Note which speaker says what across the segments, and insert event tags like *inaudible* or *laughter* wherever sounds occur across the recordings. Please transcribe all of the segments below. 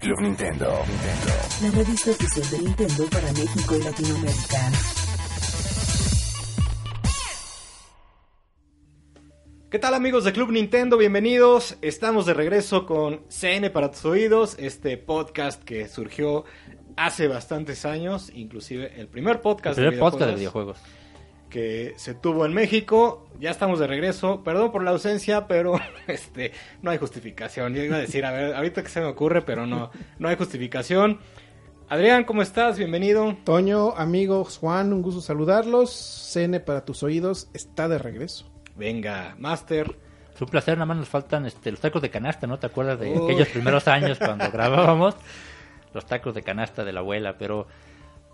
Speaker 1: Club Nintendo.
Speaker 2: La revista oficial de Nintendo para México y Latinoamérica.
Speaker 3: ¿Qué tal amigos de Club Nintendo? Bienvenidos. Estamos de regreso con CN para tus oídos, este podcast que surgió hace bastantes años, inclusive el primer podcast,
Speaker 4: El primer
Speaker 3: de,
Speaker 4: podcast de
Speaker 3: videojuegos
Speaker 4: videojuegos.
Speaker 3: Que se tuvo en México. Ya estamos de regreso. Perdón por la ausencia, pero *laughs* este no hay justificación. Yo iba a decir, a ver, ahorita que se me ocurre, pero no, no hay justificación. Adrián, ¿cómo estás? Bienvenido.
Speaker 5: Toño, amigos, Juan, un gusto saludarlos. CN para tus oídos está de regreso.
Speaker 3: Venga, Master.
Speaker 4: Es un placer, nada más nos faltan este, los tacos de canasta, ¿no? ¿Te acuerdas de
Speaker 3: Uy.
Speaker 4: aquellos primeros años cuando *laughs* grabábamos? Los tacos de canasta de la abuela, pero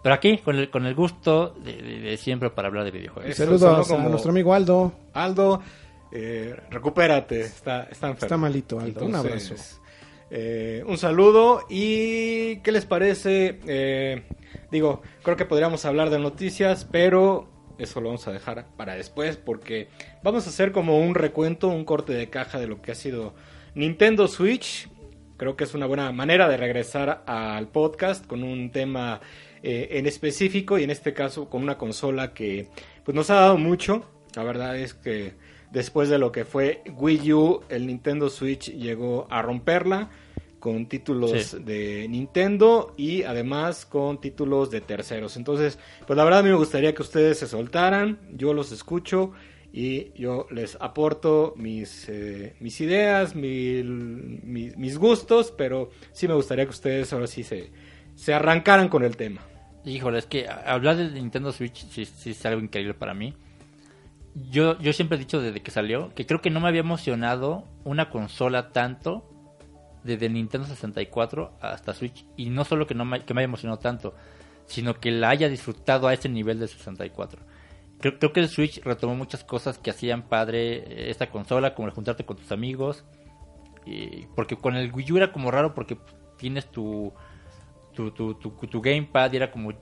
Speaker 4: pero aquí, con el, con el gusto de, de- de siempre para hablar de videojuegos.
Speaker 3: Eso
Speaker 5: Saludos
Speaker 3: sonó
Speaker 5: a
Speaker 3: como-
Speaker 5: nuestro amigo Aldo.
Speaker 3: Aldo, eh, recupérate, está, está enfermo.
Speaker 5: Está malito, Aldo. Un
Speaker 3: Entonces, eh, un saludo y ¿qué les parece? Eh, digo, creo que podríamos hablar de noticias, pero eso lo vamos a dejar para después porque vamos a hacer como un recuento, un corte de caja de lo que ha sido Nintendo Switch. Creo que es una buena manera de regresar al podcast con un tema eh, en específico y en este caso con una consola que pues nos ha dado mucho. La verdad es que después de lo que fue Wii U, el Nintendo Switch llegó a romperla con títulos
Speaker 4: Sí.
Speaker 3: de Nintendo y además con títulos de terceros. Entonces, pues la verdad a mí me gustaría que ustedes se soltaran, yo los escucho y yo les aporto mis, eh, mis ideas, mi- mi- mis gustos, pero sí me gustaría que ustedes ahora sí se, se arrancaran con el tema.
Speaker 4: Híjole, es que hablar de Nintendo Switch sí, sí es algo increíble para mí. Yo, yo siempre he dicho desde que salió que creo que no me había emocionado una consola tanto desde Nintendo 64 hasta Switch. Y no solo que, no me, que me haya emocionado tanto, sino que la haya disfrutado a ese nivel de 64. Creo, creo que el Switch retomó muchas cosas que hacían padre eh, esta consola, como el juntarte con tus amigos. Y porque con el Wii U era como raro porque tienes tu, tu, tu, tu, tu gamepad y era como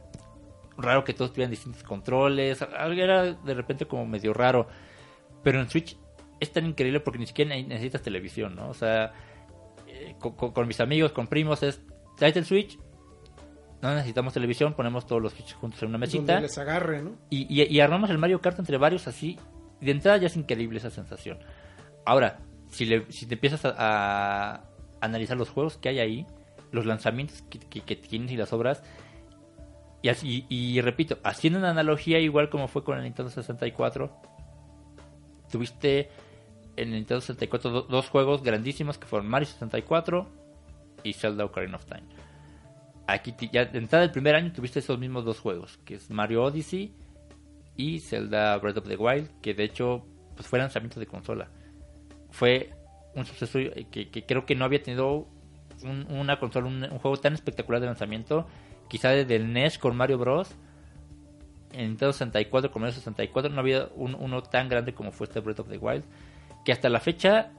Speaker 4: raro que todos tuvieran distintos controles. Algo era de repente como medio raro. Pero en Switch es tan increíble porque ni siquiera ne- necesitas televisión, ¿no? O sea, eh, con, con- con mis amigos, con primos, es tráete el Switch. No necesitamos televisión, ponemos todos los Switch juntos en una mesita.
Speaker 5: Donde les agarre, ¿no?
Speaker 4: Y, y- y armamos el Mario Kart entre varios así. De entrada ya es increíble esa sensación. Ahora, si, le, si te empiezas a, a analizar los juegos que hay ahí, los lanzamientos que, tienes y las obras, y, repito, haciendo una analogía igual como fue con el Nintendo 64, tuviste en el Nintendo 64 do- dos juegos grandísimos que fueron Mario 64 y Zelda Ocarina of Time. Aquí ya de entrada del primer año tuviste esos mismos dos juegos, que es Mario Odyssey y Zelda Breath of the Wild, que de hecho pues fue lanzamiento de consola. Fue un suceso eh, que creo que no había tenido un- una consola, un, un juego tan espectacular de lanzamiento, quizá desde el NES con Mario Bros. En Nintendo 64 con Mario 64 no había un- uno tan grande como fue este Breath of the Wild, que hasta la fecha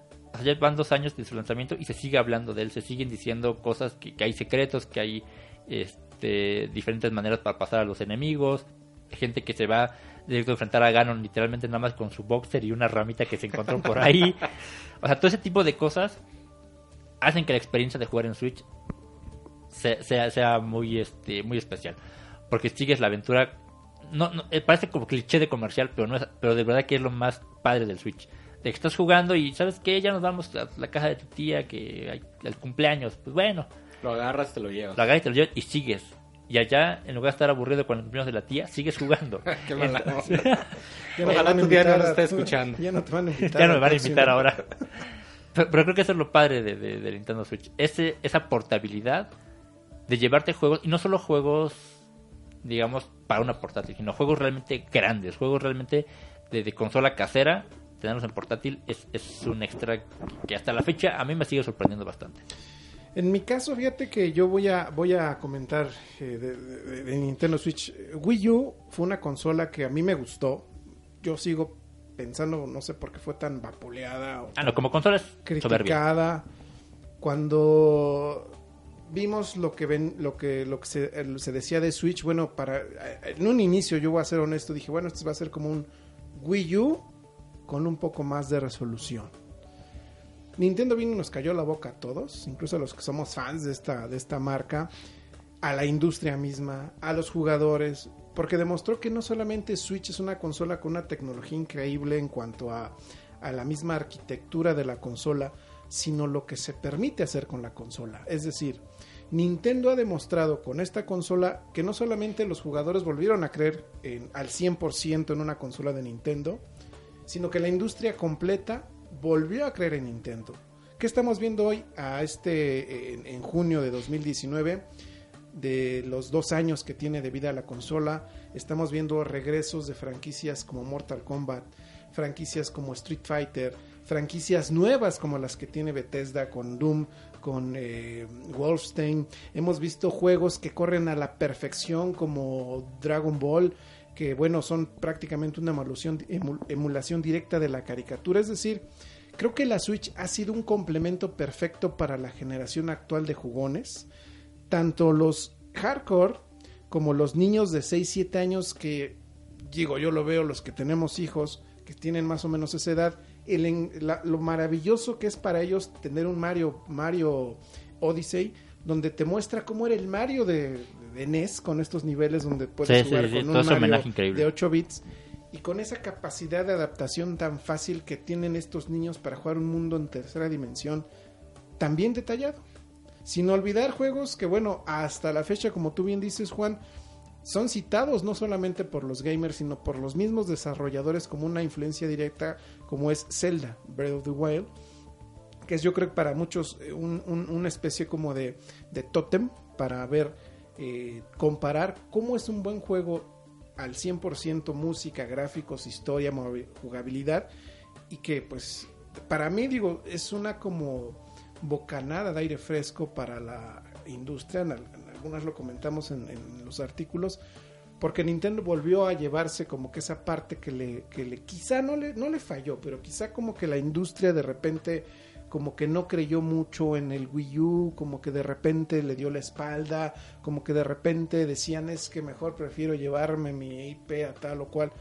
Speaker 4: ya van dos años de su lanzamiento y se sigue hablando de él, se siguen diciendo cosas que, que hay secretos, que hay este, diferentes maneras para pasar a los enemigos, gente que se va directo a enfrentar a Ganon literalmente nada más con su boxer y una ramita que se encontró por ahí. *laughs* O sea, todo ese tipo de cosas hacen que la experiencia de jugar en Switch sea, sea, sea muy, este, muy especial. Porque sigues la aventura. No, no, eh, parece como cliché de comercial, pero no es, pero de verdad que es lo más padre del Switch. De que estás jugando y sabes que ya nos vamos a la casa de tu tía, que hay el cumpleaños. Pues bueno,
Speaker 3: Lo agarras, te lo llevas.
Speaker 4: lo agarras y te lo llevas y sigues. Y allá, en lugar de estar aburrido con el cumpleaños de la tía, sigues jugando. *laughs*
Speaker 3: Qué mala onda. *laughs*
Speaker 5: Ya no te
Speaker 3: Ojalá tu tía no nos esté escuchando.
Speaker 5: Ya no te van a *laughs* invitar.
Speaker 4: ya no me van a invitar ahora. Pero, creo que eso es lo padre de, de- Nintendo Switch. Ese, esa portabilidad de llevarte juegos, y no solo juegos, digamos, para una portátil, sino juegos realmente grandes, juegos realmente de, consola casera, tenerlos en portátil es, es un extra que hasta la fecha a mí me sigue sorprendiendo bastante.
Speaker 5: En mi caso, fíjate que yo voy a, voy a comentar eh, de, de- de Nintendo Switch. Wii U fue una consola que a mí me gustó. Yo sigo pensando, no sé por qué fue tan vapuleada o
Speaker 4: Ah, no, como consola es soberbia.
Speaker 5: criticada. Cuando vimos lo que ven, lo que, lo que se, se decía de Switch, bueno, para en un inicio, yo voy a ser honesto, dije, bueno, esto va a ser como un Wii U con un poco más de resolución. Nintendo vino y nos cayó la boca a todos, incluso a los que somos fans de esta, de esta marca, a la industria misma, a los jugadores, porque demostró que no solamente Switch es una consola con una tecnología increíble en cuanto a, a la misma arquitectura de la consola, sino lo que se permite hacer con la consola. Es decir, Nintendo ha demostrado con esta consola que no solamente los jugadores volvieron a creer en, al 100% en una consola de Nintendo, sino que la industria completa volvió a creer en Nintendo. ¿Qué estamos viendo hoy a este en, en junio de 2019? De los dos años que tiene de vida la consola, estamos viendo regresos de franquicias como Mortal Kombat, franquicias como Street Fighter, franquicias nuevas como las que tiene Bethesda con Doom, con eh, Wolfenstein. Hemos visto juegos que corren a la perfección como Dragon Ball, que bueno, son prácticamente una emulación, emul- emulación directa de la caricatura. Es decir, creo que la Switch ha sido un complemento perfecto para la generación actual de jugones. Tanto los hardcore como los niños de 6, 7 años que, digo, yo lo veo, los que tenemos hijos que tienen más o menos esa edad, el la- lo maravilloso que es para ellos tener un Mario, Mario Odyssey, donde te muestra cómo era el Mario de, de NES con estos niveles donde puedes
Speaker 4: Sí, sí,
Speaker 5: jugar
Speaker 4: sí,
Speaker 5: con
Speaker 4: todo
Speaker 5: un Mario
Speaker 4: increíble.
Speaker 5: de 8 bits y con esa capacidad de adaptación tan fácil que tienen estos niños para jugar un mundo en tercera dimensión tan bien detallado. Sin olvidar juegos que, bueno, hasta la fecha, como tú bien dices, Juan, son citados no solamente por los gamers, sino por los mismos desarrolladores como una influencia directa, como es Zelda, Breath of the Wild, que es yo creo que para muchos eh, un- un- una especie como de, de tótem para ver, eh, comparar cómo es un buen juego al 100% música, gráficos, historia, jugabilidad y que pues para mí digo es una como bocanada de aire fresco para la industria, en, al- en algunas lo comentamos en, en los artículos, porque Nintendo volvió a llevarse como que esa parte que le, que le quizá no le, no le falló, pero quizá como que la industria de repente como que no creyó mucho en el Wii U, como que de repente le dio la espalda, como que de repente decían es que mejor prefiero llevarme mi IP a tal o cual.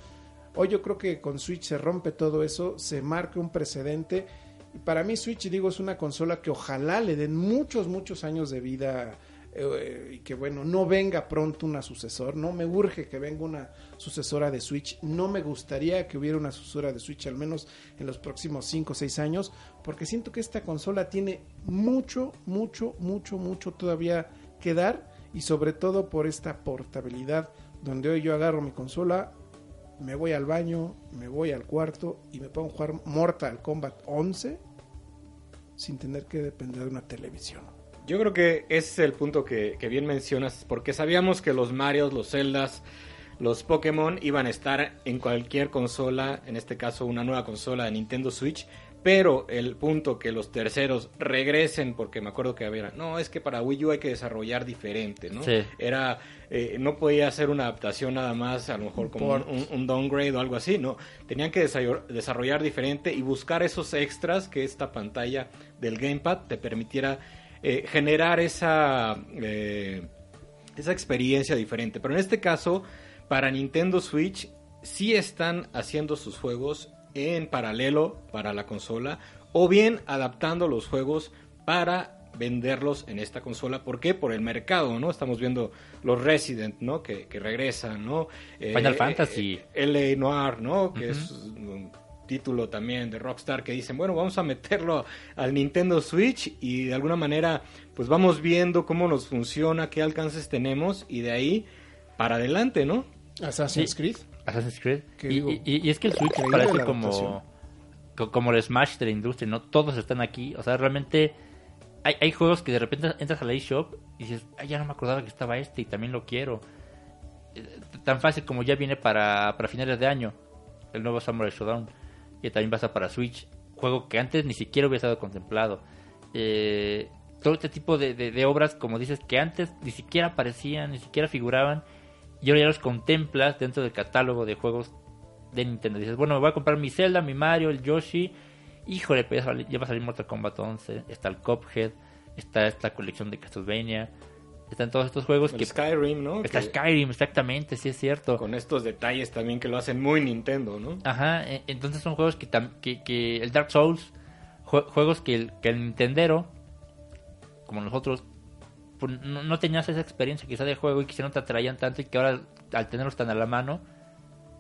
Speaker 5: Hoy yo creo que con Switch se rompe todo eso, se marca un precedente. Y para mí Switch, digo, es una consola que ojalá le den muchos, muchos años de vida eh, y que bueno, no venga pronto una sucesor, no me urge que venga una sucesora de Switch, no me gustaría que hubiera una sucesora de Switch al menos en los próximos 5 o 6 años, porque siento que esta consola tiene mucho, mucho, mucho, mucho todavía que dar y sobre todo por esta portabilidad donde hoy yo agarro mi consola, me voy al baño, me voy al cuarto y me pongo a jugar Mortal Kombat 11 sin tener que depender de una televisión.
Speaker 3: Yo creo que ese es el punto que, que bien mencionas, porque sabíamos que los Marios, los Zeldas, los Pokémon iban a estar en cualquier consola, en este caso una nueva consola de Nintendo Switch, pero el punto que los terceros regresen, porque me acuerdo que había, no, es que para Wii U hay que desarrollar diferente, ¿no?
Speaker 4: Sí.
Speaker 3: Era, eh, no podía ser una adaptación nada más, a lo mejor como un, un- un downgrade o algo así, no, tenían que desarrollar, desarrollar diferente y buscar esos extras que esta pantalla del gamepad te permitiera eh, generar esa, eh, esa experiencia diferente. Pero en este caso, para Nintendo Switch, sí están haciendo sus juegos en paralelo para la consola o bien adaptando los juegos para venderlos en esta consola. ¿Por qué? Por el mercado, ¿no? Estamos viendo los Resident, ¿no? Que, que regresan, ¿no? Eh,
Speaker 4: Final
Speaker 3: eh,
Speaker 4: Fantasy.
Speaker 3: eh, LA Noir, ¿no? Que es un título también de Rockstar que dicen, bueno, vamos a meterlo al Nintendo Switch y de alguna manera pues vamos viendo cómo nos funciona, qué alcances tenemos y de ahí para adelante, ¿no?
Speaker 5: Assassin's
Speaker 4: Sí.
Speaker 5: Creed.
Speaker 4: Assassin's Creed. Y, y- y es que el Switch
Speaker 5: increíble
Speaker 4: parece como, como el Smash de la industria, ¿no? Todos están aquí. O sea, realmente hay, hay juegos que de repente entras a la eShop y dices, ay, ya no me acordaba que estaba este y también lo quiero. Eh, Tan fácil como ya viene para, para finales de año el nuevo Samurai Showdown. Que también pasa para Switch. Juego que antes ni siquiera hubiera estado contemplado. Eh, todo este tipo de, de- de obras, como dices, que antes ni siquiera aparecían, ni siquiera figuraban. Y ahora ya los contemplas dentro del catálogo de juegos de Nintendo. Dices, bueno, me voy a comprar mi Zelda, mi Mario, el Yoshi. Híjole, pues ya, va a salir Mortal Kombat 11. Está el Cuphead. Está esta colección de Castlevania. Están todos estos juegos
Speaker 3: El
Speaker 4: que...
Speaker 3: Skyrim, ¿no?
Speaker 4: Está
Speaker 3: Que-
Speaker 4: Skyrim, exactamente, sí es cierto.
Speaker 3: Con estos detalles también que lo hacen muy Nintendo, ¿no?
Speaker 4: Ajá, e- entonces son juegos que, que, que el Dark Souls, jue- juegos que el, que el Nintendero, como nosotros, no, no tenías esa experiencia quizá de juego y quizá no te atraían tanto y que ahora al tenerlos tan a la mano,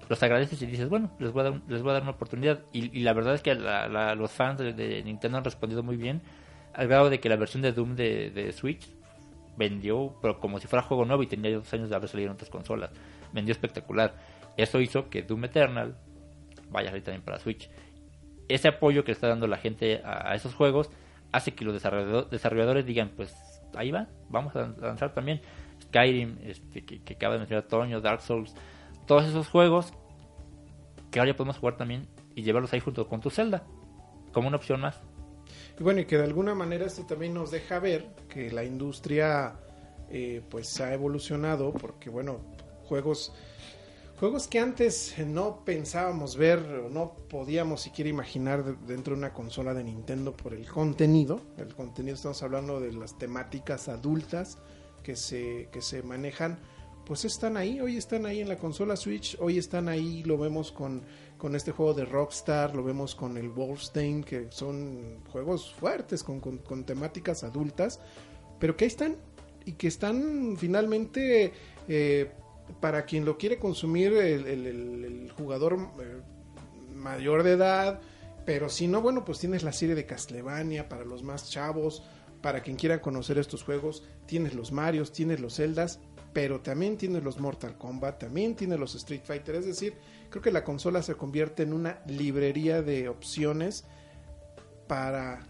Speaker 4: los agradeces y dices, bueno, les voy a dar, les voy a dar una oportunidad. Y, la verdad es que la- los fans de, Nintendo han respondido muy bien, al grado de que la versión de Doom de, Switch vendió, pero como si fuera juego nuevo y tenía dos años de haber salido en otras consolas. Vendió espectacular. Eso hizo que Doom Eternal vaya a salir también para Switch. Ese apoyo que está dando la gente a, esos juegos hace que los desarrollado- desarrolladores digan, pues ahí va, vamos a lanzar también Skyrim, este, que, acaba de mencionar Toño, Dark Souls, todos esos juegos que ahora ya podemos jugar también y llevarlos ahí junto con tu Zelda, como una opción más.
Speaker 5: Y bueno, y que de alguna manera esto también nos deja ver que la industria eh, pues ha evolucionado porque bueno, juegos juegos que antes no pensábamos ver o no podíamos siquiera imaginar de- dentro de una consola de Nintendo por el contenido, el contenido estamos hablando de las temáticas adultas que se que se manejan pues están ahí, hoy están ahí en la consola Switch, hoy están ahí, lo vemos con, con este juego de Rockstar, lo vemos con el Wolfenstein, que son juegos fuertes, con, con- con temáticas adultas, pero que ahí están y que están finalmente eh, para quien lo quiere consumir el, jugador eh, mayor de edad, pero si no, bueno, pues tienes la serie de Castlevania para los más chavos, para quien quiera conocer estos juegos, tienes los Marios, tienes los Zeldas, pero también tienes los Mortal Kombat, también tienes los Street Fighter, es decir, creo que la consola se convierte en una librería de opciones para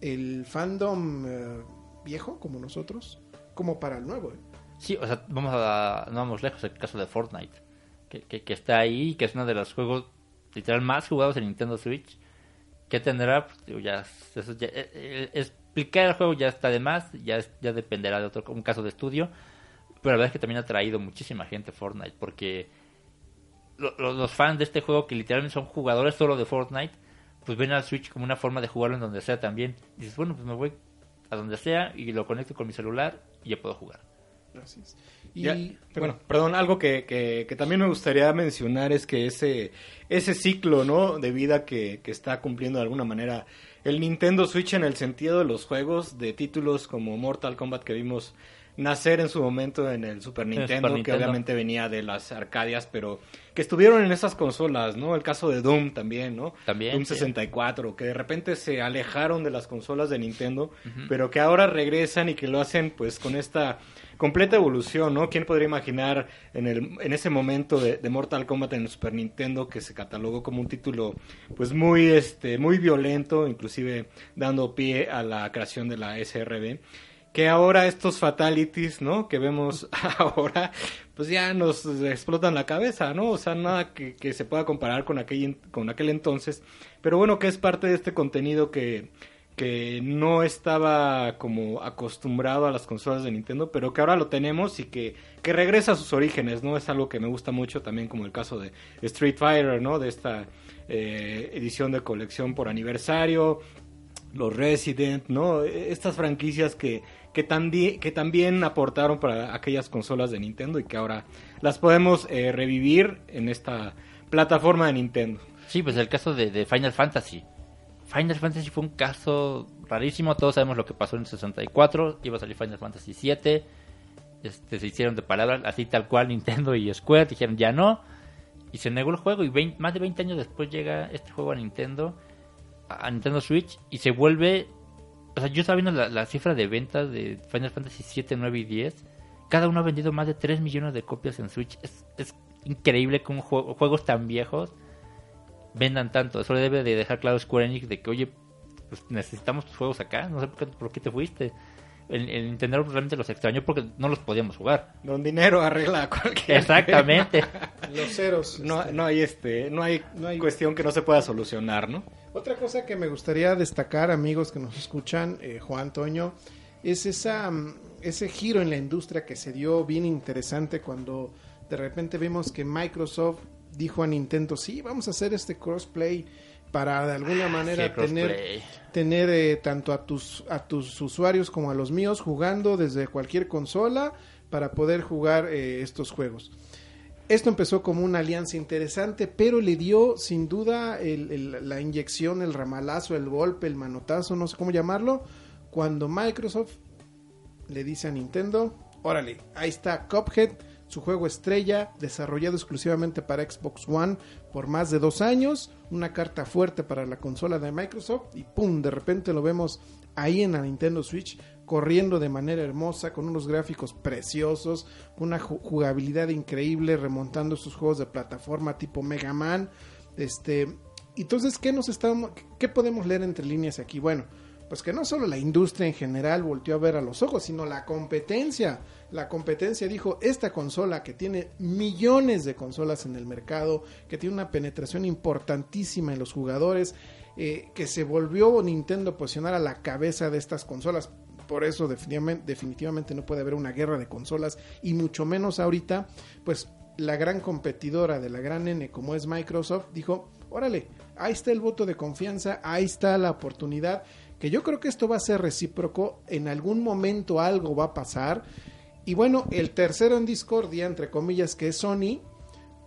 Speaker 5: el fandom eh, viejo como nosotros, como para el nuevo. ¿eh?
Speaker 4: Sí, o sea, vamos a, no vamos lejos, el caso de Fortnite, que, que, que está ahí, que es uno de los juegos literal más jugados en Nintendo Switch. que tendrá? Pues, ya, eso ya- eh, eh, explicar el juego ya está de más, ya, ya dependerá de otro, un caso de estudio. Pero la verdad es que también ha traído muchísima gente Fortnite, porque lo- lo- los fans de este juego, que literalmente son jugadores solo de Fortnite, pues ven al Switch como una forma de jugarlo en donde sea también. Dices, bueno, pues me voy a donde sea y lo conecto con mi celular y ya puedo jugar.
Speaker 5: Así es. Y
Speaker 3: Ya, bueno, perdón, algo que, que, que también me gustaría mencionar es que ese, ese ciclo ¿no? de vida que, que está cumpliendo de alguna manera el Nintendo Switch en el sentido de los juegos, de títulos como Mortal Kombat que vimos nacer en su momento en el Super
Speaker 4: el
Speaker 3: Nintendo,
Speaker 4: Super
Speaker 3: que
Speaker 4: Nintendo.
Speaker 3: obviamente venía de las Arcadias, pero que estuvieron en esas consolas, ¿no? El caso de Doom también, ¿no?
Speaker 4: También,
Speaker 3: Doom
Speaker 4: sí.
Speaker 3: 64, que de repente se alejaron de las consolas de Nintendo, pero que ahora regresan y que lo hacen pues con esta completa evolución, ¿no? ¿Quién podría imaginar en, el, en ese momento de, Mortal Kombat en Super Nintendo que se catalogó como un título pues muy, este, muy violento, inclusive dando pie a la creación de la SRB? que ahora estos fatalities, ¿no? Que vemos *laughs* ahora, pues ya nos explotan la cabeza, ¿no? O sea, nada que, que se pueda comparar con aquel, con aquel entonces. Pero bueno, que es parte de este contenido que, que no estaba como acostumbrado a las consolas de Nintendo, pero que ahora lo tenemos y que, que regresa a sus orígenes, ¿no? Es algo que me gusta mucho también, como el caso de Street Fighter, ¿no? De esta eh, edición de colección por aniversario, los Resident, ¿no? Estas franquicias que, que, tambi- que también aportaron para aquellas consolas de Nintendo y que ahora las podemos eh, revivir en esta plataforma de Nintendo.
Speaker 4: Sí, pues el caso de Final Fantasy. Final Fantasy fue un caso rarísimo. Todos sabemos lo que pasó en el 64. Iba a salir Final Fantasy 7. Este, se hicieron de palabras así tal cual Nintendo y Square. Dijeron ya no. Y se negó el juego. Y vein- más de 20 años después llega este juego a Nintendo. A Nintendo Switch. Y se vuelve... O sea, yo estaba viendo la, cifra de ventas de Final Fantasy 7, 9 y 10. Cada uno ha vendido más de 3 millones de copias en Switch. Es, es increíble un juego- juegos tan viejos vendan tanto. Eso le debe de dejar claro Square Enix de que, oye, pues necesitamos tus juegos acá. No sé por qué, por qué te fuiste. El, el Nintendo realmente los extrañó porque no los podíamos jugar.
Speaker 3: Don dinero arregla cualquier
Speaker 4: Exactamente. *laughs*
Speaker 5: los ceros.
Speaker 3: No,
Speaker 5: este,
Speaker 3: no hay este, no hay,
Speaker 5: No hay-
Speaker 3: cuestión que no se pueda solucionar, ¿no?
Speaker 5: Otra cosa que me gustaría destacar, amigos que nos escuchan, eh, Juan Toño, es esa, mm, ese giro en la industria que se dio bien interesante cuando de repente vimos que Microsoft dijo a Nintendo, sí, vamos a hacer este crossplay para de alguna manera
Speaker 4: Ah, Sí,
Speaker 5: tener, tener eh, tanto a tus, a tus usuarios como a los míos jugando desde cualquier consola para poder jugar eh, estos juegos. esto empezó como una alianza interesante, pero le dio sin duda el- el- la inyección, el ramalazo, el golpe, el manotazo, no sé cómo llamarlo, cuando Microsoft le dice a Nintendo, órale, ahí está Cuphead, su juego estrella, desarrollado exclusivamente para Xbox One por más de dos años, una carta fuerte para la consola de Microsoft y ¡pum! De repente lo vemos ahí en la Nintendo Switch corriendo de manera hermosa, con unos gráficos preciosos, una ju- jugabilidad increíble, remontando sus juegos de plataforma tipo Mega Man. Este, entonces, ¿qué nos estamos, qué podemos leer entre líneas aquí? Bueno, pues que no solo la industria en general volteó a ver a los ojos, sino la competencia. La competencia dijo, esta consola que tiene millones de consolas en el mercado, que tiene una penetración importantísima en los jugadores, eh, que se volvió Nintendo a posicionar a la cabeza de estas consolas. Por eso definitivamente, definitivamente no puede haber una guerra de consolas y mucho menos ahorita, pues la gran competidora de la gran N como es Microsoft dijo, órale, ahí está el voto de confianza, ahí está la oportunidad, que yo creo que esto va a ser recíproco, en algún momento algo va a pasar. Y bueno, el tercero en discordia, entre comillas, que es Sony,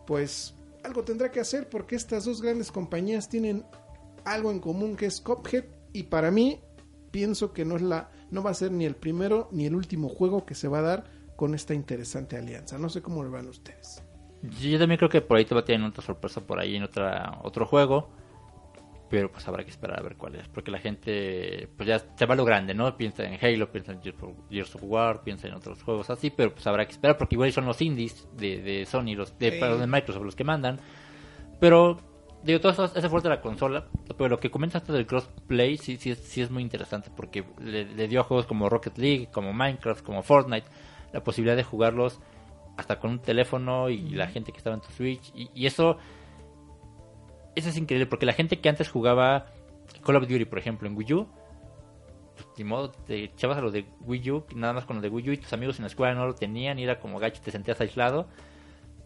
Speaker 5: pues algo tendrá que hacer porque estas dos grandes compañías tienen algo en común que es Cuphead y para mí pienso que no es la no va a ser ni el primero ni el último juego que se va a dar con esta interesante alianza. No sé cómo lo van ustedes.
Speaker 4: Yo también creo que por ahí te va a tener otra sorpresa por ahí en otra, otro juego. Pero pues habrá que esperar a ver cuál es. Porque la gente pues ya se va a lo grande, ¿no? Piensa en Halo, piensa en Gears of- War, piensa en otros juegos así. Pero pues habrá que esperar porque igual son los indies de, de Sony, los de,
Speaker 5: Sí.
Speaker 4: de Microsoft los que mandan. Pero digo, todo eso es fuerte de la consola. Pero lo que comentaste del crossplay sí, sí, es, sí es muy interesante. Porque le, le dio a juegos como Rocket League, como Minecraft, como Fortnite, la posibilidad de jugarlos hasta con un teléfono y la gente que estaba en tu Switch. Y, y eso, eso es increíble porque la gente que antes jugaba Call of Duty, por ejemplo, en Wii U, pues, ni modo, te echabas a lo de Wii U, nada más con lo de Wii U y tus amigos en la escuela no lo tenían y era como gacho, te sentías aislado.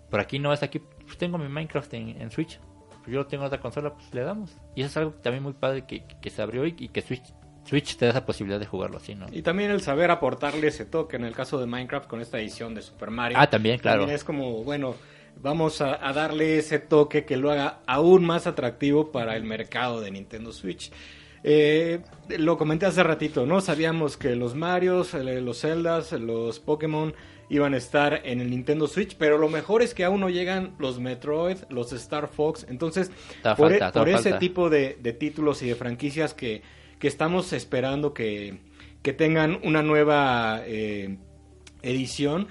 Speaker 4: Por aquí no es aquí, pues tengo mi Minecraft en, en Switch. Pues yo lo tengo en otra consola, pues le damos. Y eso es algo también muy padre que, que se abrió y, y que Switch, Switch te da esa posibilidad de jugarlo así, ¿no?
Speaker 3: Y también el saber aportarle ese toque en el caso de Minecraft con esta edición de Super Mario.
Speaker 4: Ah, también, claro.
Speaker 3: También es como, bueno, vamos a, a darle ese toque que lo haga aún más atractivo para el mercado de Nintendo Switch. Eh, lo comenté hace ratito, ¿no? Sabíamos que los Marios, eh, los Zeldas, los Pokémon iban a estar en el Nintendo Switch, pero lo mejor es que aún no llegan los Metroid, los Star Fox. Entonces,
Speaker 4: Da
Speaker 3: por,
Speaker 4: falta,
Speaker 3: e- por ese tipo de, de títulos y de franquicias que, que estamos esperando que, que tengan una nueva eh, edición,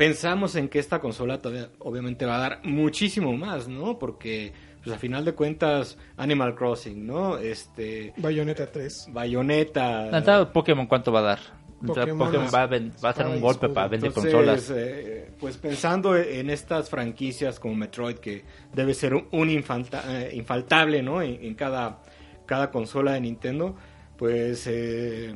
Speaker 3: pensamos en que esta consola todavía obviamente va a dar muchísimo más, ¿no? Porque pues a final de cuentas Animal Crossing, ¿no? Este
Speaker 5: Bayonetta 3.
Speaker 3: Bayonetta
Speaker 4: La entrada Pokémon, ¿cuánto va a dar?
Speaker 5: Pokémon
Speaker 4: Pokémon va a, ven- va a ser
Speaker 5: espada
Speaker 4: un golpe para vender
Speaker 3: Entonces,
Speaker 4: consolas.
Speaker 3: eh, pues pensando en estas franquicias como Metroid, que debe ser un, un infalta- eh, infaltable, ¿no? En, en cada, cada consola de Nintendo, pues eh,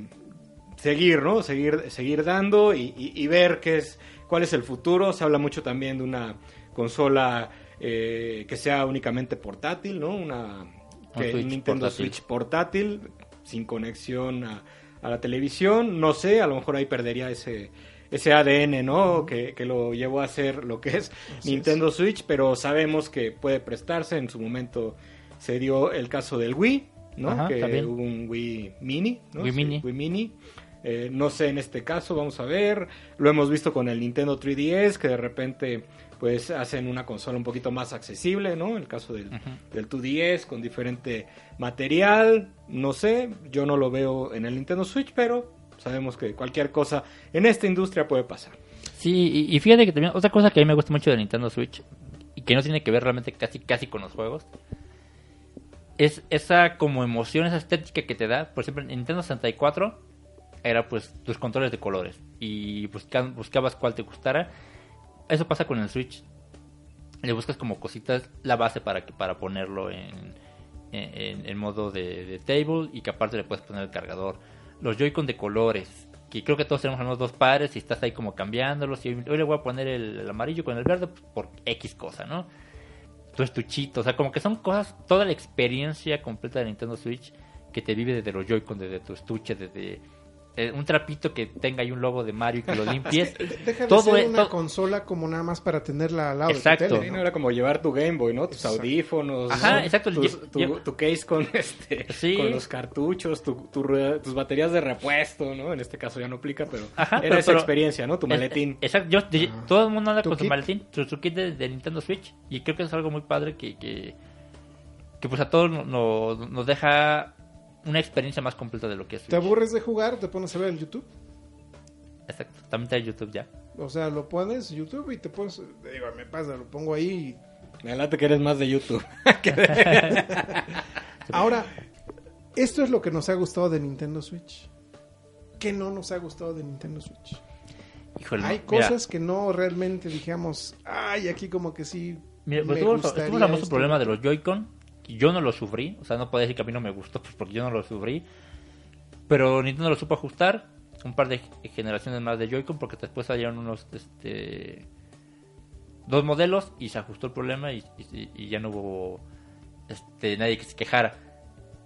Speaker 3: seguir, ¿no? Seguir, seguir dando y, y- y ver qué es, cuál es el futuro. Se habla mucho también de una consola eh, que sea únicamente portátil, ¿no? Una que
Speaker 4: Switch
Speaker 3: Nintendo
Speaker 4: portátil.
Speaker 3: Switch portátil sin conexión a, a la televisión. No sé, a lo mejor ahí perdería ese ese ADN, ¿no? Que, que lo llevó a ser lo que es Nintendo Switch, pero sabemos que puede prestarse. En su momento se dio el caso del Wii, ¿no?
Speaker 4: Ajá,
Speaker 3: que
Speaker 4: también.
Speaker 3: hubo un Wii Mini, ¿no?
Speaker 4: Wii
Speaker 3: Sí,
Speaker 4: Mini.
Speaker 3: Wii Mini. Eh, no sé en este caso, vamos a ver. Lo hemos visto con el Nintendo 3DS, que de repente pues hacen una consola un poquito más accesible, ¿no? El caso del, del 2DS con diferente material, no sé, yo no lo veo en el Nintendo Switch, pero sabemos que cualquier cosa en esta industria puede pasar.
Speaker 4: Sí, y, y fíjate que también otra cosa que a mí me gusta mucho de Nintendo Switch y que no tiene que ver realmente casi casi con los juegos es esa como emoción, esa estética que te da. Por ejemplo, en Nintendo 64 era pues tus controles de colores y busca- buscabas cuál te gustara. Eso pasa con el Switch. Le buscas como cositas la base para que para ponerlo en, en, modo de, table y que aparte le puedes poner el cargador. Los Joy-Con de colores, que creo que todos tenemos unos dos pares y estás ahí como cambiándolos. Y hoy le voy a poner el, el amarillo con el verde pues, por X cosa, ¿no? Tu estuchito, o sea, como que son cosas, toda la experiencia completa de Nintendo Switch que te vive desde los Joy-Con, desde tu estuche, desde eh, un trapito que tenga ahí un logo de Mario y que lo *laughs* limpies.
Speaker 5: De- Deja de
Speaker 4: Todo
Speaker 5: ser
Speaker 4: es-
Speaker 5: una
Speaker 4: todo-
Speaker 5: consola como nada más para tenerla al lado
Speaker 4: Exacto.
Speaker 5: de tu tele,
Speaker 3: no era como llevar tu Game Boy, ¿no? Tus
Speaker 5: Exacto.
Speaker 3: audífonos,
Speaker 4: Ajá,
Speaker 3: ¿no?
Speaker 4: exacto.
Speaker 3: Tus- tu, tu case con *laughs* este,
Speaker 4: Sí.
Speaker 3: con los cartuchos, tu, tu tus baterías de repuesto, ¿no? En este caso ya no aplica, pero
Speaker 4: Ajá,
Speaker 3: era
Speaker 4: pero-
Speaker 3: esa
Speaker 4: pero-
Speaker 3: experiencia, ¿no? Tu maletín.
Speaker 4: Exacto, yo- yo- todo el mundo anda con su
Speaker 5: kit.
Speaker 4: maletín, su, su kit de, de Nintendo Switch. Y creo que es algo muy padre que, que, que pues a todos no- no- nos deja una experiencia más completa de lo que es
Speaker 5: Te
Speaker 4: Switch.
Speaker 5: aburres de jugar, te pones a ver el YouTube.
Speaker 4: Exacto, también está en YouTube ya.
Speaker 5: O sea, lo pones YouTube y te pones, digo, me pasa, lo pongo ahí.
Speaker 3: Me late que eres más de YouTube. *laughs*
Speaker 5: y- *laughs* Ahora, esto es lo que nos ha gustado de Nintendo Switch. ¿Qué no nos ha gustado de Nintendo Switch?
Speaker 4: Híjole,
Speaker 5: Hay
Speaker 4: no, mira,
Speaker 5: cosas que no realmente dijamos, ay, aquí como que sí.
Speaker 4: Mira, pues tuvo, el famoso
Speaker 5: esto".
Speaker 4: problema de los Joy-Con. Yo no lo sufrí. O sea, no puedo decir que a mí no me gustó, *laughs* pues porque yo no lo sufrí. Pero Nintendo lo supo ajustar. Un par de generaciones más de Joy-Con. Porque después salieron unos. este Dos modelos. Y se ajustó el problema. Y, y- y ya no hubo este nadie que se quejara.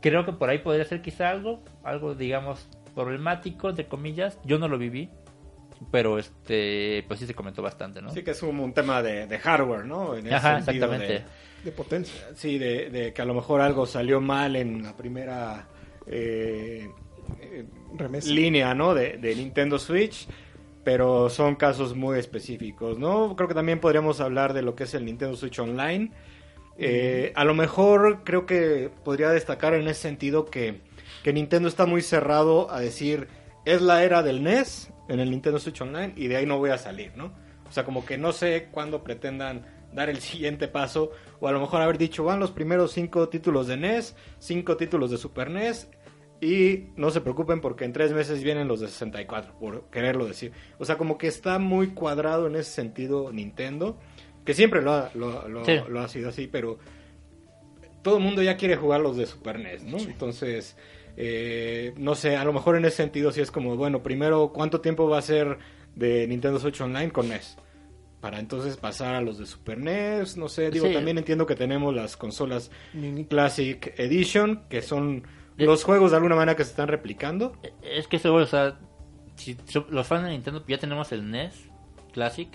Speaker 4: Creo que por ahí podría ser quizá algo. Algo, digamos, problemático, entre comillas. Yo no lo viví. Pero este pues sí se comentó bastante, ¿no?
Speaker 3: Sí que es un tema de, de hardware, ¿no? En
Speaker 4: Ajá, exactamente.
Speaker 3: de-
Speaker 5: De potencia.
Speaker 3: Sí, de, de que a lo mejor algo salió mal en la primera eh, eh,
Speaker 5: Remesa.
Speaker 3: línea, ¿no? De, de Nintendo Switch, pero son casos muy específicos, ¿no? Creo que también podríamos hablar de lo que es el Nintendo Switch Online. Eh, a lo mejor creo que podría destacar en ese sentido que, que Nintendo está muy cerrado a decir, es la era del NES en el Nintendo Switch Online y de ahí no voy a salir, ¿no? O sea, como que no sé cuándo pretendan dar el *laughs* siguiente paso o a lo mejor haber dicho, van los primeros cinco títulos de NES, cinco títulos de Super NES y no se preocupen porque en tres meses vienen los de 64, por quererlo decir. O sea, como que está muy cuadrado en ese sentido Nintendo, que siempre lo ha, lo, lo-
Speaker 4: Sí.
Speaker 3: lo ha sido así, pero todo el mundo ya quiere jugar los de Super NES, ¿no? Entonces, eh, no sé, a lo mejor en ese sentido sí es como, bueno, primero, ¿cuánto tiempo va a ser de Nintendo Switch Online con NES? Para entonces pasar a los de Super NES, no sé, digo,
Speaker 4: Sí.
Speaker 3: también entiendo que tenemos las consolas Classic Edition, que son
Speaker 4: Eh.
Speaker 3: los juegos de alguna manera que se están replicando.
Speaker 4: Es que eso, o sea, si los fans de Nintendo ya tenemos el NES Classic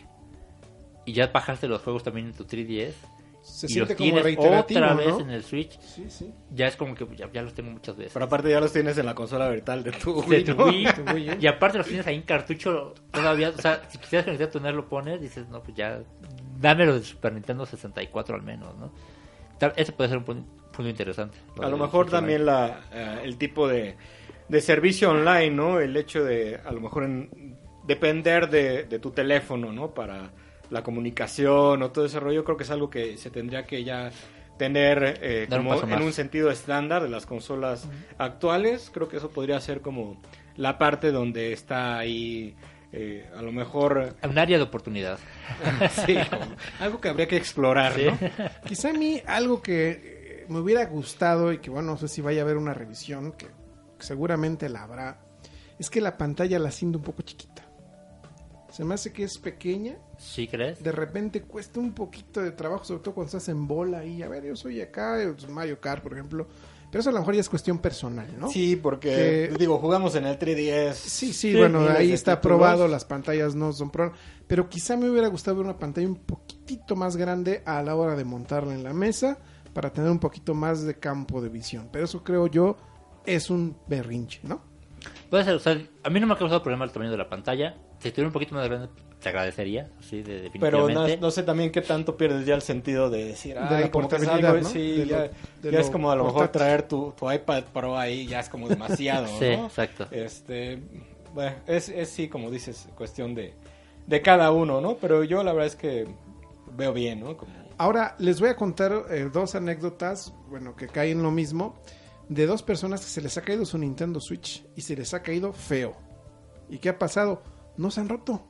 Speaker 4: y ya bajaste los juegos también en tu 3DS
Speaker 5: Se
Speaker 4: y
Speaker 5: siente
Speaker 4: los
Speaker 5: como
Speaker 4: tienes
Speaker 5: reiterativo,
Speaker 4: otra
Speaker 5: ¿no?
Speaker 4: vez en el Switch,
Speaker 5: Sí, sí.
Speaker 4: ya es como que ya, ya los tengo muchas veces.
Speaker 3: Pero aparte ya los tienes en la consola virtual de tu
Speaker 4: De
Speaker 3: Wii,
Speaker 4: tu
Speaker 3: ¿no?
Speaker 4: Wii,
Speaker 5: Tu *laughs* Wii, ¿eh?
Speaker 4: y aparte los tienes ahí en cartucho todavía, o sea, si quisieras conectar tu NES lo pones, dices, no, pues ya, dámelo de Super Nintendo 64 al menos, ¿no? Ese puede ser un pun- punto interesante.
Speaker 3: A lo mejor también la, eh, el tipo de, de servicio online, ¿no? El hecho de, a lo mejor, en- depender de, de tu teléfono, ¿no? Para la comunicación o todo ese rollo, creo que es algo que se tendría que ya tener eh,
Speaker 4: un
Speaker 3: como en un sentido estándar de las consolas actuales. Creo que eso podría ser como la parte donde está ahí, eh, a lo mejor,
Speaker 4: Un área de oportunidad. *laughs*
Speaker 3: sí, como algo que habría que explorar,
Speaker 4: Sí.
Speaker 3: ¿no? *laughs*
Speaker 5: Quizá a mí algo que eh, me hubiera gustado y que bueno, no sé si vaya a haber una revisión, que seguramente la habrá, es que la pantalla la siento un poco chiquita. Se me hace que es pequeña,
Speaker 4: ¿Sí crees?
Speaker 5: de repente cuesta un poquito de trabajo, sobre todo cuando estás en bola y a ver, yo soy acá, eh, Mario Kart, por ejemplo, pero eso a lo mejor ya es cuestión personal, ¿no?
Speaker 3: Sí, porque,
Speaker 5: Que-
Speaker 3: digo, jugamos en el 3DS.
Speaker 5: Sí, sí,
Speaker 4: Sí,
Speaker 5: bueno, ahí está
Speaker 3: títulos.
Speaker 5: probado, las pantallas no son pro, pero quizá me hubiera gustado ver una pantalla un poquitito más grande a la hora de montarla en la mesa para tener un poquito más de campo de visión, pero eso creo yo es un berrinche, ¿no?
Speaker 4: Puede ser, o sea, a mí no me ha causado problema el tamaño de la pantalla. Si estuviera un poquito más grande, te agradecería, sí, de,
Speaker 3: Pero no,
Speaker 4: definitivamente.
Speaker 3: no sé también qué tanto pierdes ya el sentido de decir,
Speaker 5: De
Speaker 3: ay,
Speaker 5: la
Speaker 3: como que es
Speaker 5: portabilidad,
Speaker 3: algo,
Speaker 5: ¿no?
Speaker 3: sí,
Speaker 5: De
Speaker 3: ya,
Speaker 5: lo- de
Speaker 3: ya
Speaker 5: lo
Speaker 3: es como a lo mejor
Speaker 5: portátil.
Speaker 3: traer tu, tu iPad Pro ahí, ya es como demasiado, *laughs*
Speaker 4: Sí,
Speaker 3: ¿no?
Speaker 4: exacto.
Speaker 3: Este, bueno, es, es sí, como dices, cuestión de, de cada uno, ¿no? Pero yo la verdad es que veo bien, ¿no? Como,
Speaker 5: Ahora les voy a contar eh, dos anécdotas, bueno, que caen en lo mismo, de dos personas que se les ha caído su Nintendo Switch y se les ha caído feo. ¿Y qué ha pasado? No se han roto.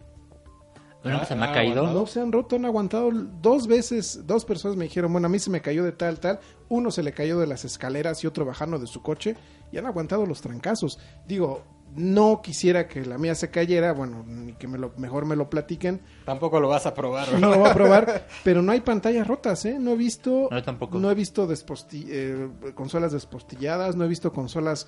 Speaker 4: Bueno, que se me
Speaker 3: Ah,
Speaker 4: ha caído.
Speaker 3: aguantado.
Speaker 5: No se han roto, han aguantado dos veces. Dos personas me dijeron, bueno, a mí se me cayó de tal, tal. Uno se le cayó de las escaleras y otro bajando de su coche. Y han aguantado los trancazos. Digo, no quisiera que la mía se cayera. Bueno, ni que me lo, mejor me lo platiquen.
Speaker 3: tampoco lo vas a probar,
Speaker 5: No lo voy a probar. *laughs* pero no hay pantallas rotas, ¿eh? No he visto...
Speaker 4: No, tampoco.
Speaker 5: No he visto desposti- eh, consolas despostilladas. No he visto consolas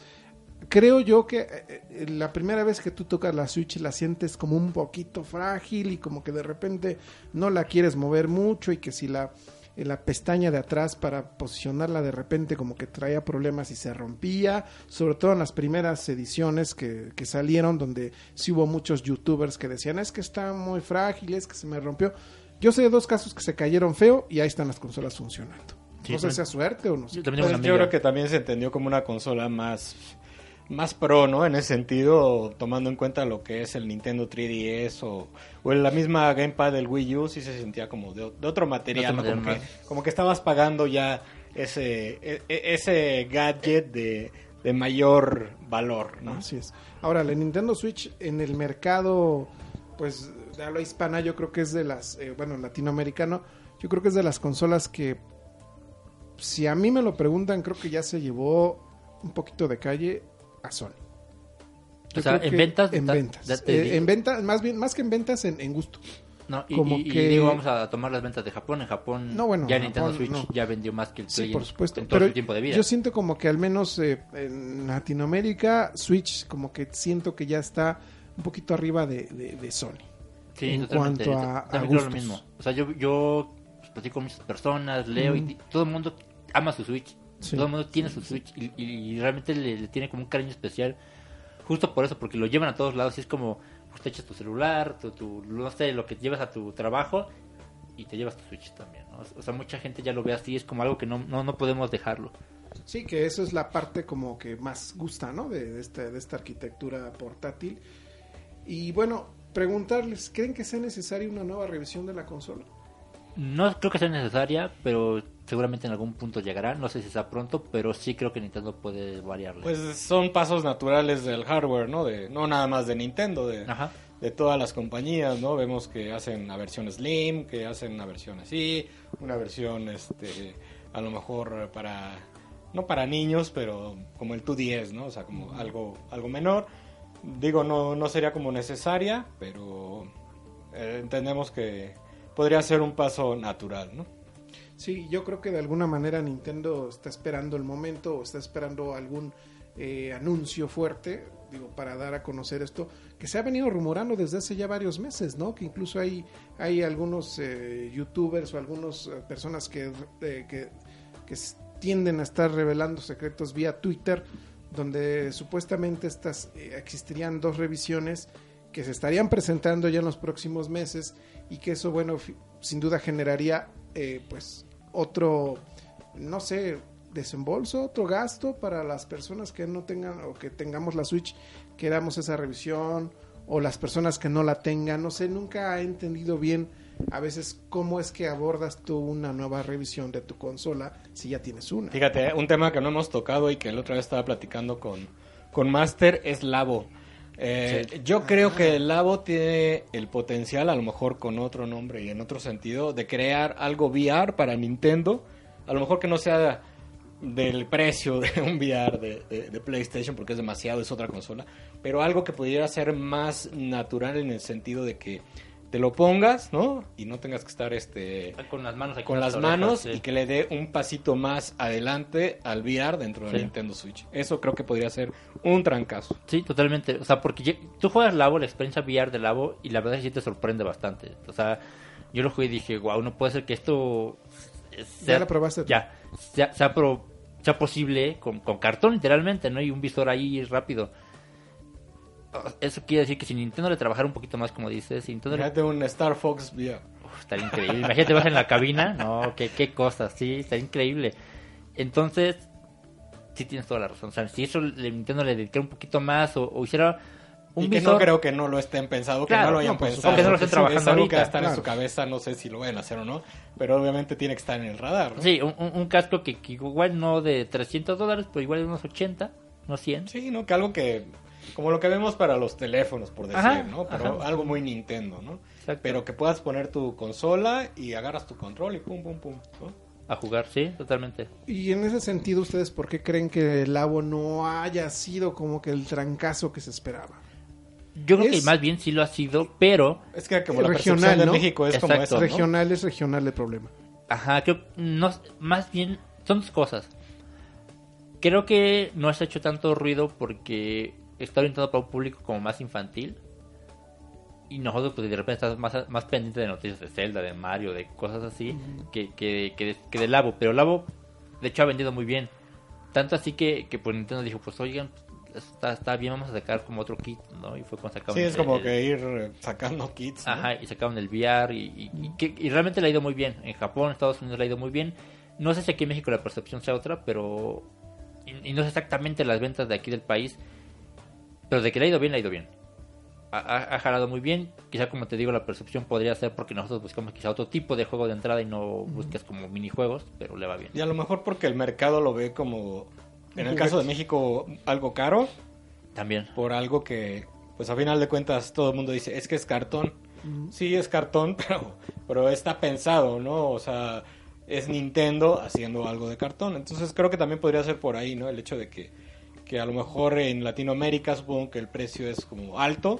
Speaker 5: creo yo que eh, eh, la primera vez que tú tocas la Switch la sientes como un poquito frágil y como que de repente no la quieres mover mucho y que si la, en la pestaña de atrás para posicionarla de repente como que traía problemas y se rompía, sobre todo en las primeras ediciones que, que salieron donde sí hubo muchos youtubers que decían es que está muy frágil, es que se me rompió. Yo sé de dos casos que se cayeron feo y ahí están las consolas funcionando.
Speaker 4: Sí,
Speaker 5: no sé si sea suerte o no sé.
Speaker 4: Yo
Speaker 3: Pues yo creo que también se entendió como una consola más más pro, ¿no? En ese sentido, tomando en cuenta lo que es el Nintendo 3DS o, o la misma gamepad del Wii U, sí se sentía como de, de otro material,
Speaker 4: De otro
Speaker 3: ¿no? como,
Speaker 4: material
Speaker 3: que, como que estabas pagando ya ese e- e- ese gadget de, de mayor valor, ¿no?
Speaker 5: Así es. Ahora, la Nintendo Switch en el mercado, pues, de habla hispana, yo creo que es de las, eh, bueno, latinoamericano, yo creo que es de las consolas que, si a mí me lo preguntan, creo que ya se llevó un poquito de calle a Sony. Yo
Speaker 4: O sea, en ventas,
Speaker 5: En ventas. Eh, en ventas, más bien, más que en ventas, en, en gusto.
Speaker 4: No, y,
Speaker 5: como
Speaker 4: y- y
Speaker 5: que-
Speaker 4: digo, vamos a tomar las ventas de Japón. En Japón,
Speaker 5: No, bueno,
Speaker 4: ya
Speaker 5: Japón,
Speaker 4: Nintendo Switch
Speaker 5: no.
Speaker 4: ya vendió más que el
Speaker 5: Sí,
Speaker 4: Play
Speaker 5: por
Speaker 4: en-
Speaker 5: supuesto.
Speaker 4: en todo
Speaker 5: Pero
Speaker 4: su tiempo de vida.
Speaker 5: yo siento como que al menos eh, en Latinoamérica, Switch como que siento que ya está un poquito arriba de, de- de Sony.
Speaker 4: Sí,
Speaker 5: en cuanto a- a
Speaker 4: lo mismo. O sea, yo, yo pues, platico con muchas personas, leo
Speaker 5: Mm.
Speaker 4: y todo el mundo ama su Switch.
Speaker 5: Sí.
Speaker 4: Todo el mundo tiene su Switch y, y realmente le, le tiene como un cariño especial. Justo por eso, porque lo llevan a todos lados. Y es como, pues te echas tu celular, tu, tu- no sé, lo que llevas a tu trabajo y te llevas tu Switch también. ¿no? O sea, mucha gente ya lo ve así. Es como algo que no, no, no podemos dejarlo.
Speaker 5: Sí, que eso es la parte como que más gusta, ¿no? De, de esta, de esta arquitectura portátil. Y bueno, preguntarles, ¿creen que sea necesaria una nueva revisión de la consola?
Speaker 4: No creo que sea necesaria, pero seguramente en algún punto llegará. No sé si sea pronto, pero sí creo que Nintendo puede variarle.
Speaker 3: Pues son pasos naturales del hardware, ¿no? De, no nada más de Nintendo, de,
Speaker 4: Ajá.
Speaker 3: de todas las compañías, ¿no? Vemos que hacen una versión Slim, que hacen una versión así, una versión, este, a lo mejor para, no para niños, pero como el 2DS, ¿no? O sea, como algo, algo menor. Digo, no, no sería como necesaria, pero eh, entendemos que podría ser un paso natural, ¿no?
Speaker 5: Sí, yo creo que de alguna manera Nintendo está esperando el momento o está esperando algún eh, anuncio fuerte, digo, para dar a conocer esto, que se ha venido rumorando desde hace ya varios meses, ¿no? Que incluso hay, hay algunos eh, youtubers o algunas eh, personas que, eh, que, que tienden a estar revelando secretos vía Twitter, donde supuestamente estas existirían dos revisiones que se estarían presentando ya en los próximos meses y que eso, bueno, sin duda generaría, eh, pues, otro, no sé, desembolso, otro gasto para las personas que no tengan o que tengamos la Switch, queramos esa revisión o las personas que no la tengan, no sé, nunca he entendido bien a veces cómo es que abordas tú una nueva revisión de tu consola si ya tienes una.
Speaker 3: Fíjate, un tema que no hemos tocado y que el otra vez estaba platicando con, con Master es Labo. Eh, Yo creo que el Labo tiene el potencial, a lo mejor con otro nombre y en otro sentido, de crear algo VR para Nintendo. A lo mejor que no sea del precio de *laughs* un VR de, de- de PlayStation, porque es demasiado, es otra consola. Pero algo que pudiera ser más natural en el sentido de que te lo pongas, ¿no? Y no tengas que estar este
Speaker 4: Con las manos aquí
Speaker 3: con las
Speaker 4: orejas,
Speaker 3: manos
Speaker 4: sí.
Speaker 3: y que le dé un pasito más adelante al VR dentro de
Speaker 4: Sí.
Speaker 3: Nintendo Switch. Eso creo que podría ser un trancazo.
Speaker 4: Sí, totalmente. O sea, porque tú juegas Labo, la experiencia VR de Labo, y la verdad es que sí te sorprende bastante. O sea, yo lo jugué y dije, wow, no puede ser que esto... eh,
Speaker 5: ¿Ya probaste?
Speaker 4: Ya, sea, sea, pro- sea posible con, con cartón literalmente, ¿no? Y un visor ahí rápido. Eso quiere decir que si Nintendo le trabajara un poquito más, como dices, si Nintendo le
Speaker 3: Imagínate un Star Fox VR.
Speaker 4: Uf, estaría increíble. Imagínate, vas en la cabina. No, qué, qué cosas, sí, estaría increíble. Entonces, sí tienes toda la razón. O sea, si eso le, Nintendo le dedicara un poquito más o, o hiciera un
Speaker 3: y que
Speaker 4: visor.
Speaker 3: no creo que no lo estén pensando, que
Speaker 4: Claro,
Speaker 3: no lo hayan
Speaker 4: no, por
Speaker 3: pensado.
Speaker 4: O que no lo estén
Speaker 3: Es-
Speaker 4: trabajando
Speaker 3: Es algo que
Speaker 4: ahorita,
Speaker 3: estar en su
Speaker 5: claro.
Speaker 3: cabeza, no sé si lo vayan a hacer o no, pero obviamente tiene que estar en el radar. ¿no?
Speaker 4: Sí, un casco que, que igual no de 300 dólares, pero igual de unos 80, no 100.
Speaker 3: Sí, ¿no? Que algo que... Como lo que vemos para los teléfonos, por decir,
Speaker 4: Ajá,
Speaker 3: ¿no? Pero
Speaker 4: ajá.
Speaker 3: algo muy Nintendo, ¿no?
Speaker 4: Exacto.
Speaker 3: Pero que puedas poner tu consola y agarras tu control y pum, pum, pum. ¿no?
Speaker 4: A jugar, sí, totalmente.
Speaker 5: Y en ese sentido, ¿ustedes por qué creen que el Labo no haya sido como que el trancazo que se esperaba?
Speaker 4: Yo creo
Speaker 5: Es-
Speaker 4: que más bien sí lo ha sido, pero
Speaker 3: Es que como la
Speaker 5: regional,
Speaker 3: de
Speaker 5: ¿no?
Speaker 3: México es como eso, ¿no?
Speaker 5: Regional es regional el problema.
Speaker 4: Ajá, creo, no, más bien son dos cosas. Creo que no se ha hecho tanto ruido porque está orientado para un público como más infantil. Y nosotros, pues de repente estamos más, más pendientes de noticias de Zelda, de Mario, de cosas así, que, que, que, de, que de Labo. Pero Labo, de hecho, ha vendido muy bien. Tanto así que, que pues Nintendo dijo, pues oigan, está, está bien, vamos a sacar como otro kit, ¿no? Y fue cuando sacaron
Speaker 3: Sí, es
Speaker 4: el-
Speaker 3: como
Speaker 4: el-
Speaker 3: que ir eh, sacando kits. ¿no?
Speaker 4: Ajá, y sacaron el VR y, y- y que- y realmente le ha ido muy bien. En Japón, Estados Unidos le ha ido muy bien. No sé si aquí en México la percepción sea otra, pero... Y no sé exactamente las ventas de aquí del país, pero de que le ha ido bien, le ha ido bien. Ha, ha- ha jalado muy bien. Quizá, como te digo, la percepción podría ser porque nosotros buscamos quizá otro tipo de juego de entrada y no buscas como minijuegos, pero le va bien.
Speaker 3: Y a lo mejor porque el mercado lo ve como, en el caso de. México, algo caro,
Speaker 4: También.
Speaker 3: por algo que, pues a final de cuentas, todo el mundo dice, es que es cartón. Sí, es cartón, *laughs* pero, pero está pensado, ¿no? O sea, es Nintendo haciendo algo de cartón. Entonces creo que también podría ser por ahí, ¿no? El hecho de que, que a lo mejor en Latinoamérica supongo que el precio es como alto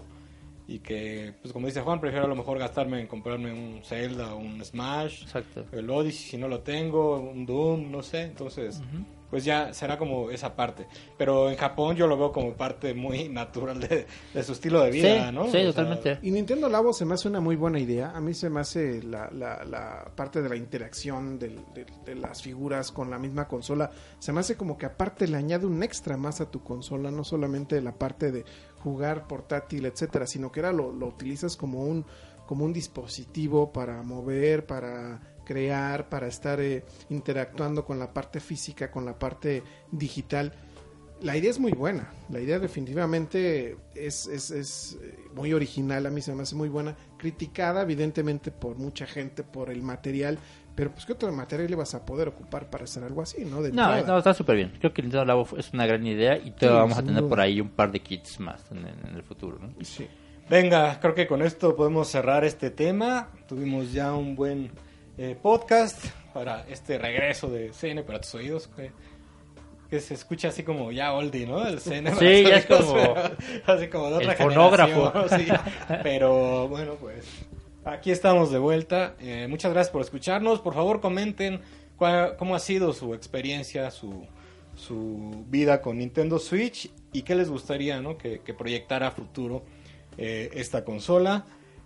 Speaker 3: y que, pues como dice Juan, prefiero a lo mejor gastarme en comprarme un Zelda o un Smash
Speaker 4: Exacto.
Speaker 3: el Odyssey si no lo tengo, un Doom, no sé, entonces pues ya será como esa parte. Pero en Japón yo lo veo como parte muy *laughs* natural de, de su estilo de vida,
Speaker 4: sí,
Speaker 3: ¿no?
Speaker 4: sí,
Speaker 3: O sea,
Speaker 4: totalmente.
Speaker 5: Y Nintendo Labo se me hace una muy buena idea. A mí se me hace la, la, la parte de la interacción del- de, de las figuras con la misma consola. Se me hace como que aparte le añade un extra más a tu consola. No solamente la parte de jugar portátil, etcétera, sino que ahora lo, lo utilizas como un, como un dispositivo para mover, para crear, para estar eh, interactuando con la parte física, con la parte digital. La idea es muy buena, la idea definitivamente es, es, es eh, muy original, a mí se me hace muy buena, criticada evidentemente por mucha gente por el material, pero pues qué otro material le vas a poder ocupar para hacer algo así, ¿no? De
Speaker 4: No, no, está súper bien. Creo que el Nintendo Labo es una gran idea y
Speaker 5: Sí,
Speaker 4: todavía vamos a tener
Speaker 5: duda.
Speaker 4: por ahí un par de kits más en, en el futuro, ¿no?
Speaker 5: Sí.
Speaker 3: Venga, creo que con esto podemos cerrar este tema. Tuvimos ya un buen eh, podcast para este regreso de CN para tus oídos. Que, que se escucha así como ya oldie, ¿no? El CN para
Speaker 4: Sí,
Speaker 3: tus
Speaker 4: ya es como
Speaker 3: pero así como de
Speaker 4: el
Speaker 3: otra
Speaker 4: fonógrafo.
Speaker 3: generación, sí. Pero bueno, pues aquí estamos de vuelta. Eh, muchas gracias por escucharnos. Por favor, comenten cuál- cómo ha sido su experiencia, su, su vida con Nintendo Switch y qué les gustaría ¿no? que, que proyectara a futuro eh, esta consola.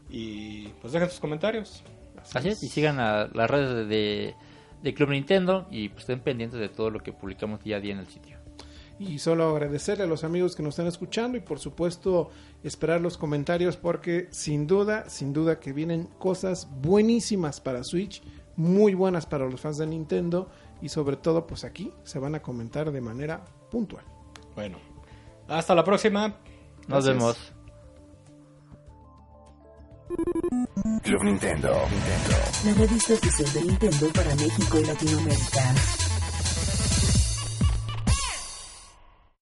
Speaker 3: Y pues dejen sus comentarios.
Speaker 4: Así es, y sigan a las redes de, de, de Club Nintendo y pues estén pendientes de todo lo que publicamos día a día en el sitio.
Speaker 5: Y solo agradecerle a los amigos que nos están escuchando y por supuesto esperar los comentarios porque sin duda, sin duda que vienen cosas buenísimas para Switch, muy buenas para los fans de Nintendo y sobre todo pues aquí se van a comentar de manera puntual.
Speaker 3: Bueno, hasta la próxima.
Speaker 4: Nos
Speaker 5: Gracias.
Speaker 4: vemos.
Speaker 2: La revista oficial de Nintendo para México y Latinoamérica.